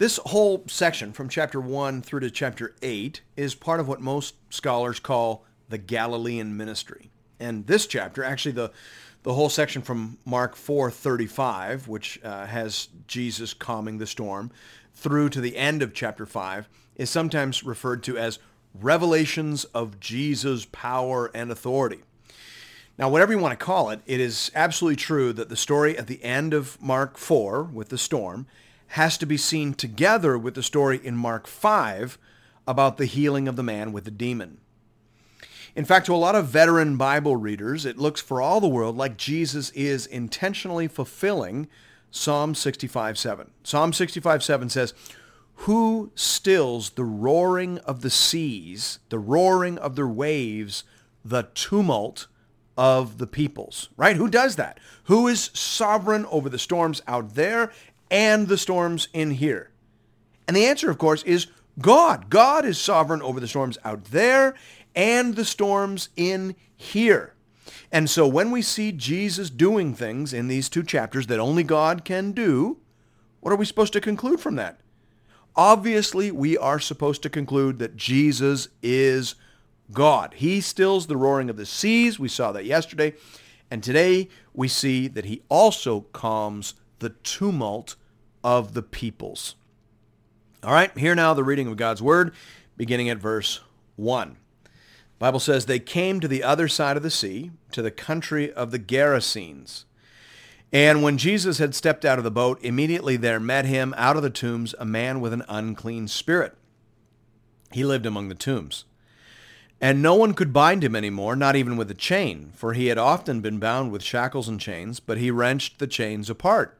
This whole section from chapter 1 through to chapter 8 is part of what most scholars call the Galilean ministry. And this chapter, actually the, the whole section from Mark 4.35, which uh, has Jesus calming the storm, through to the end of chapter 5, is sometimes referred to as revelations of Jesus' power and authority. Now, whatever you want to call it, it is absolutely true that the story at the end of Mark 4 with the storm has to be seen together with the story in Mark 5 about the healing of the man with the demon. In fact, to a lot of veteran Bible readers, it looks for all the world like Jesus is intentionally fulfilling Psalm 65:7. Psalm 65:7 says, "Who stills the roaring of the seas, the roaring of their waves, the tumult of the peoples?" Right? Who does that? Who is sovereign over the storms out there and the storms in here? And the answer, of course, is God. God is sovereign over the storms out there and the storms in here. And so when we see Jesus doing things in these two chapters that only God can do, what are we supposed to conclude from that? Obviously, we are supposed to conclude that Jesus is God. He stills the roaring of the seas. We saw that yesterday. And today we see that he also calms the tumult of the peoples. All right, here now the reading of God's word, beginning at verse 1. Bible says, They came to the other side of the sea, to the country of the Gerasenes. And when Jesus had stepped out of the boat, immediately there met him out of the tombs a man with an unclean spirit. He lived among the tombs. And no one could bind him any more, not even with a chain, for he had often been bound with shackles and chains, but he wrenched the chains apart,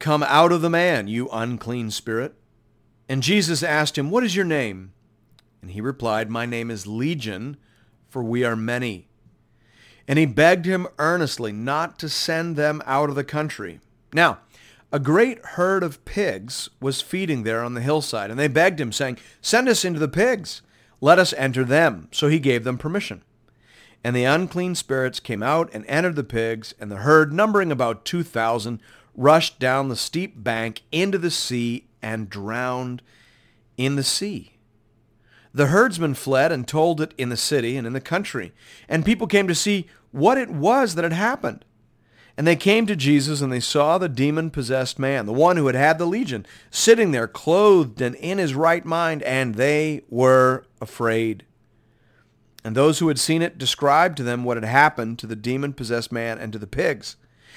Come out of the man, you unclean spirit. And Jesus asked him, What is your name? And he replied, My name is Legion, for we are many. And he begged him earnestly not to send them out of the country. Now, a great herd of pigs was feeding there on the hillside, and they begged him, saying, Send us into the pigs. Let us enter them. So he gave them permission. And the unclean spirits came out and entered the pigs, and the herd, numbering about 2,000, rushed down the steep bank into the sea and drowned in the sea. The herdsmen fled and told it in the city and in the country, and people came to see what it was that had happened. And they came to Jesus and they saw the demon-possessed man, the one who had had the legion, sitting there clothed and in his right mind, and they were afraid. And those who had seen it described to them what had happened to the demon-possessed man and to the pigs.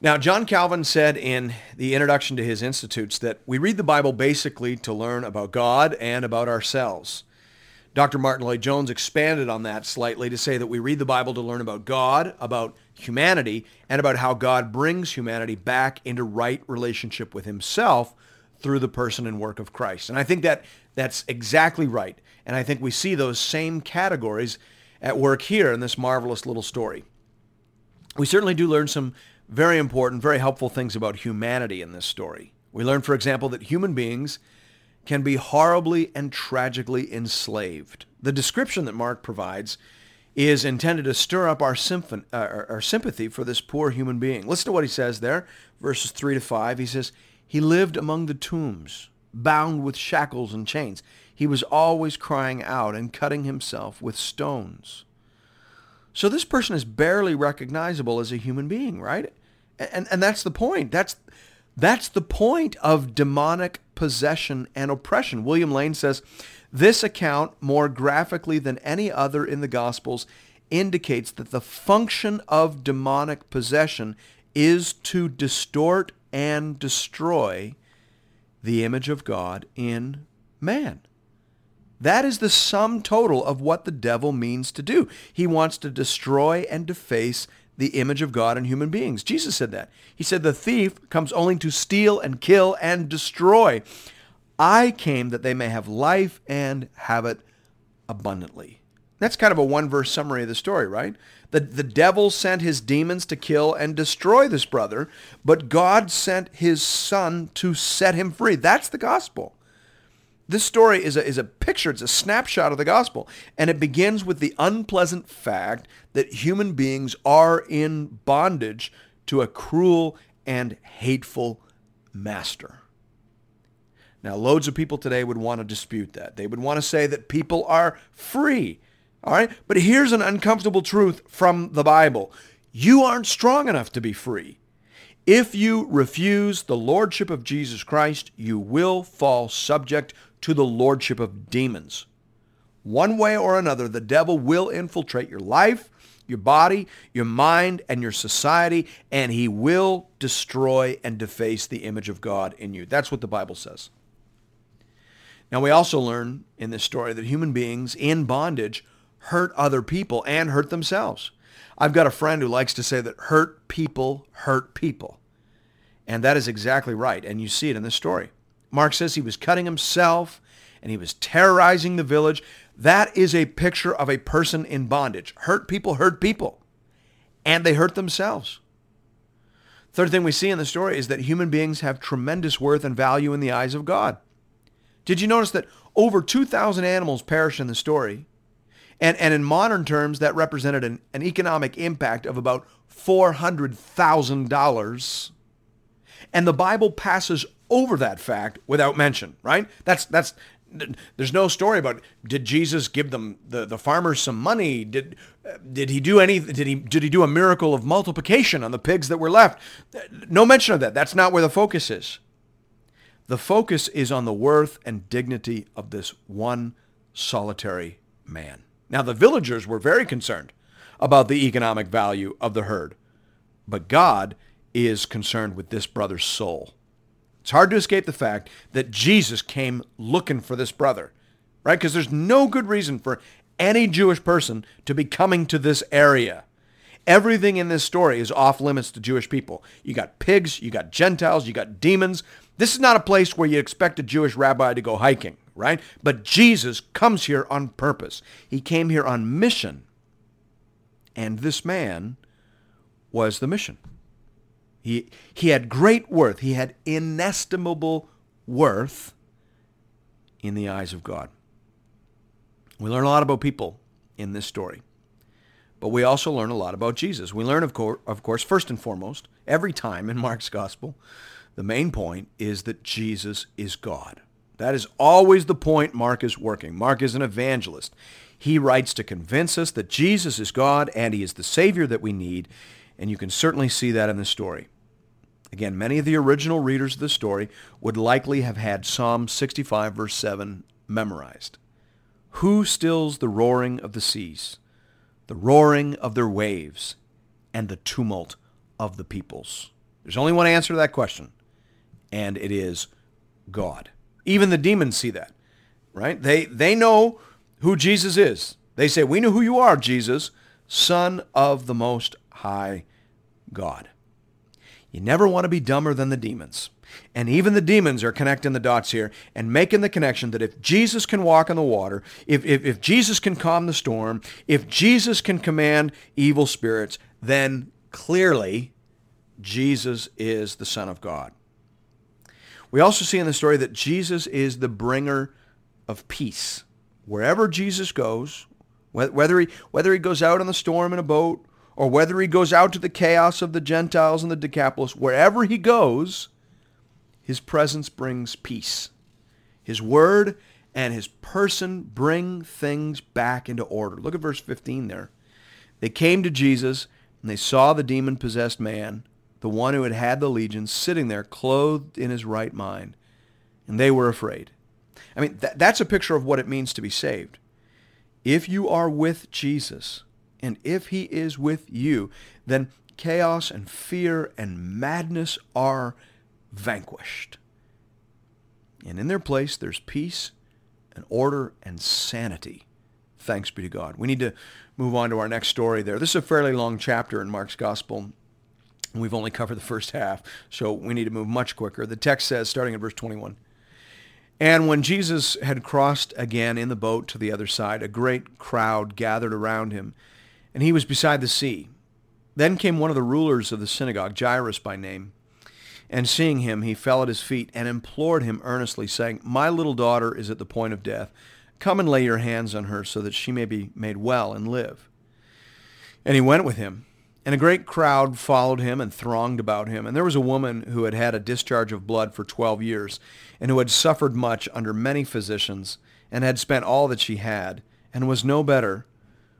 Now, John Calvin said in the introduction to his Institutes that we read the Bible basically to learn about God and about ourselves. Dr. Martyn Lloyd-Jones expanded on that slightly to say that we read the Bible to learn about God, about humanity, and about how God brings humanity back into right relationship with himself through the person and work of Christ. And I think that that's exactly right. And I think we see those same categories at work here in this marvelous little story. We certainly do learn some very important, very helpful things about humanity in this story. We learn, for example, that human beings can be horribly and tragically enslaved. The description that Mark provides is intended to stir up our, uh, our sympathy for this poor human being. Listen to what he says there, verses 3 to 5. He says, He lived among the tombs, bound with shackles and chains. He was always crying out and cutting himself with stones. So this person is barely recognizable as a human being, right? And, and that's the point. That's, that's the point of demonic possession and oppression. William Lane says, this account, more graphically than any other in the Gospels, indicates that the function of demonic possession is to distort and destroy the image of God in man. That is the sum total of what the devil means to do. He wants to destroy and deface the image of God in human beings. Jesus said that. He said, the thief comes only to steal and kill and destroy. I came that they may have life and have it abundantly. That's kind of a one verse summary of the story, right? The, the devil sent his demons to kill and destroy this brother, but God sent his son to set him free. That's the gospel. This story is a, is a picture, it's a snapshot of the gospel. And it begins with the unpleasant fact that human beings are in bondage to a cruel and hateful master. Now, loads of people today would want to dispute that. They would want to say that people are free. All right? But here's an uncomfortable truth from the Bible. You aren't strong enough to be free. If you refuse the lordship of Jesus Christ, you will fall subject to the lordship of demons. One way or another, the devil will infiltrate your life, your body, your mind, and your society, and he will destroy and deface the image of God in you. That's what the Bible says. Now, we also learn in this story that human beings in bondage hurt other people and hurt themselves. I've got a friend who likes to say that hurt people hurt people. And that is exactly right. And you see it in this story. Mark says he was cutting himself and he was terrorizing the village. That is a picture of a person in bondage. Hurt people hurt people. And they hurt themselves. Third thing we see in the story is that human beings have tremendous worth and value in the eyes of God. Did you notice that over 2,000 animals perished in the story? And, and in modern terms, that represented an, an economic impact of about $400,000. And the Bible passes over that fact without mention, right? That's, that's, there's no story about did Jesus give them the, the farmers some money? Did did he do any did he did he do a miracle of multiplication on the pigs that were left? No mention of that. That's not where the focus is. The focus is on the worth and dignity of this one solitary man. Now, the villagers were very concerned about the economic value of the herd, but God is concerned with this brother's soul. It's hard to escape the fact that Jesus came looking for this brother, right? Because there's no good reason for any Jewish person to be coming to this area. Everything in this story is off limits to Jewish people. You got pigs, you got Gentiles, you got demons. This is not a place where you expect a Jewish rabbi to go hiking, right? But Jesus comes here on purpose. He came here on mission. And this man was the mission. He, he had great worth. He had inestimable worth in the eyes of God. We learn a lot about people in this story. But we also learn a lot about Jesus. We learn, of course, of course, first and foremost, every time in Mark's gospel, the main point is that Jesus is God. That is always the point Mark is working. Mark is an evangelist. He writes to convince us that Jesus is God and he is the Savior that we need, and you can certainly see that in the story. Again, many of the original readers of the story would likely have had Psalm 65, verse 7 memorized. Who stills the roaring of the seas, the roaring of their waves, and the tumult of the peoples? There's only one answer to that question and it is God. Even the demons see that, right? They, they know who Jesus is. They say, we know who you are, Jesus, Son of the Most High God. You never want to be dumber than the demons. And even the demons are connecting the dots here and making the connection that if Jesus can walk on the water, if, if, if Jesus can calm the storm, if Jesus can command evil spirits, then clearly Jesus is the Son of God. We also see in the story that Jesus is the bringer of peace. Wherever Jesus goes, Whether he, whether he goes out on the storm in a boat or whether he goes out to the chaos of the Gentiles and the Decapolis, wherever he goes, his presence brings peace. His word and his person bring things back into order. Look at verse 15 there. They came to Jesus and they saw the demon possessed man, the one who had had the legion, sitting there clothed in his right mind. And they were afraid. I mean, th- that's a picture of what it means to be saved. If you are with Jesus, and if he is with you, then chaos and fear and madness are vanquished. And in their place, there's peace and order and sanity. Thanks be to God. We need to move on to our next story there. This is a fairly long chapter in Mark's Gospel. We've only covered the first half, so we need to move much quicker. The text says, starting at verse 21, And when Jesus had crossed again in the boat to the other side, a great crowd gathered around him and he was beside the sea. Then came one of the rulers of the synagogue, Jairus by name, and seeing him, he fell at his feet and implored him earnestly, saying, My little daughter is at the point of death. Come and lay your hands on her so that she may be made well and live. And he went with him. And a great crowd followed him and thronged about him. And there was a woman who had had a discharge of blood for twelve years, and who had suffered much under many physicians, and had spent all that she had, and was no better,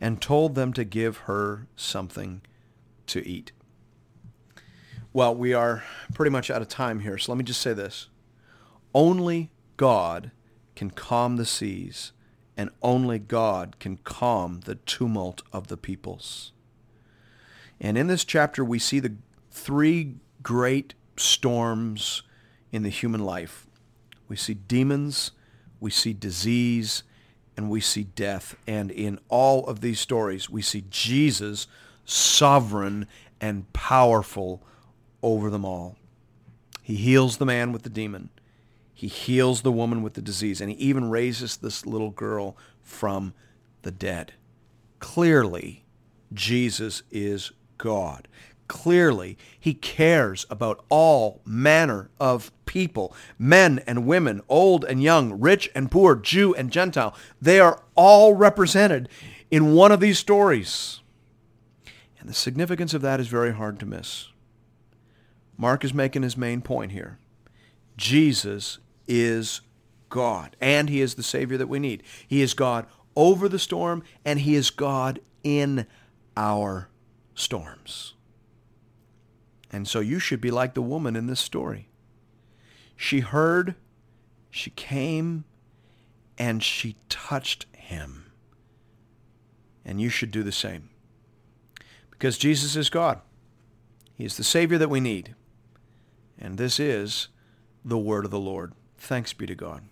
and told them to give her something to eat. Well, we are pretty much out of time here, so let me just say this. Only God can calm the seas, and only God can calm the tumult of the peoples. And in this chapter, we see the three great storms in the human life. We see demons, we see disease, and we see death. And in all of these stories, we see Jesus sovereign and powerful over them all. He heals the man with the demon. He heals the woman with the disease. And he even raises this little girl from the dead. Clearly, Jesus is God. Clearly, he cares about all manner of people, men and women, old and young, rich and poor, Jew and Gentile. They are all represented in one of these stories. And the significance of that is very hard to miss. Mark is making his main point here. Jesus is God, and he is the Savior that we need. He is God over the storm, and he is God in our storms. And so you should be like the woman in this story. She heard, she came, and she touched him. And you should do the same. Because Jesus is God. He is the Savior that we need. And this is the word of the Lord. Thanks be to God.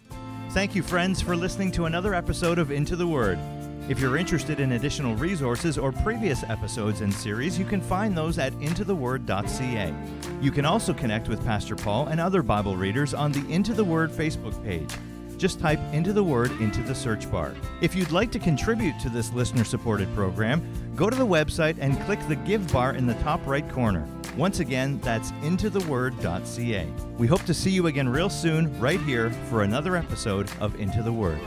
Thank you, friends, for listening to another episode of Into the Word. If you're interested in additional resources or previous episodes and series, you can find those at intotheword.ca. You can also connect with Pastor Paul and other Bible readers on the Into the Word Facebook page. Just type Into the Word into the search bar. If you'd like to contribute to this listener supported program, go to the website and click the Give bar in the top right corner. Once again, that's intotheword.ca. We hope to see you again real soon, right here, for another episode of Into the Word.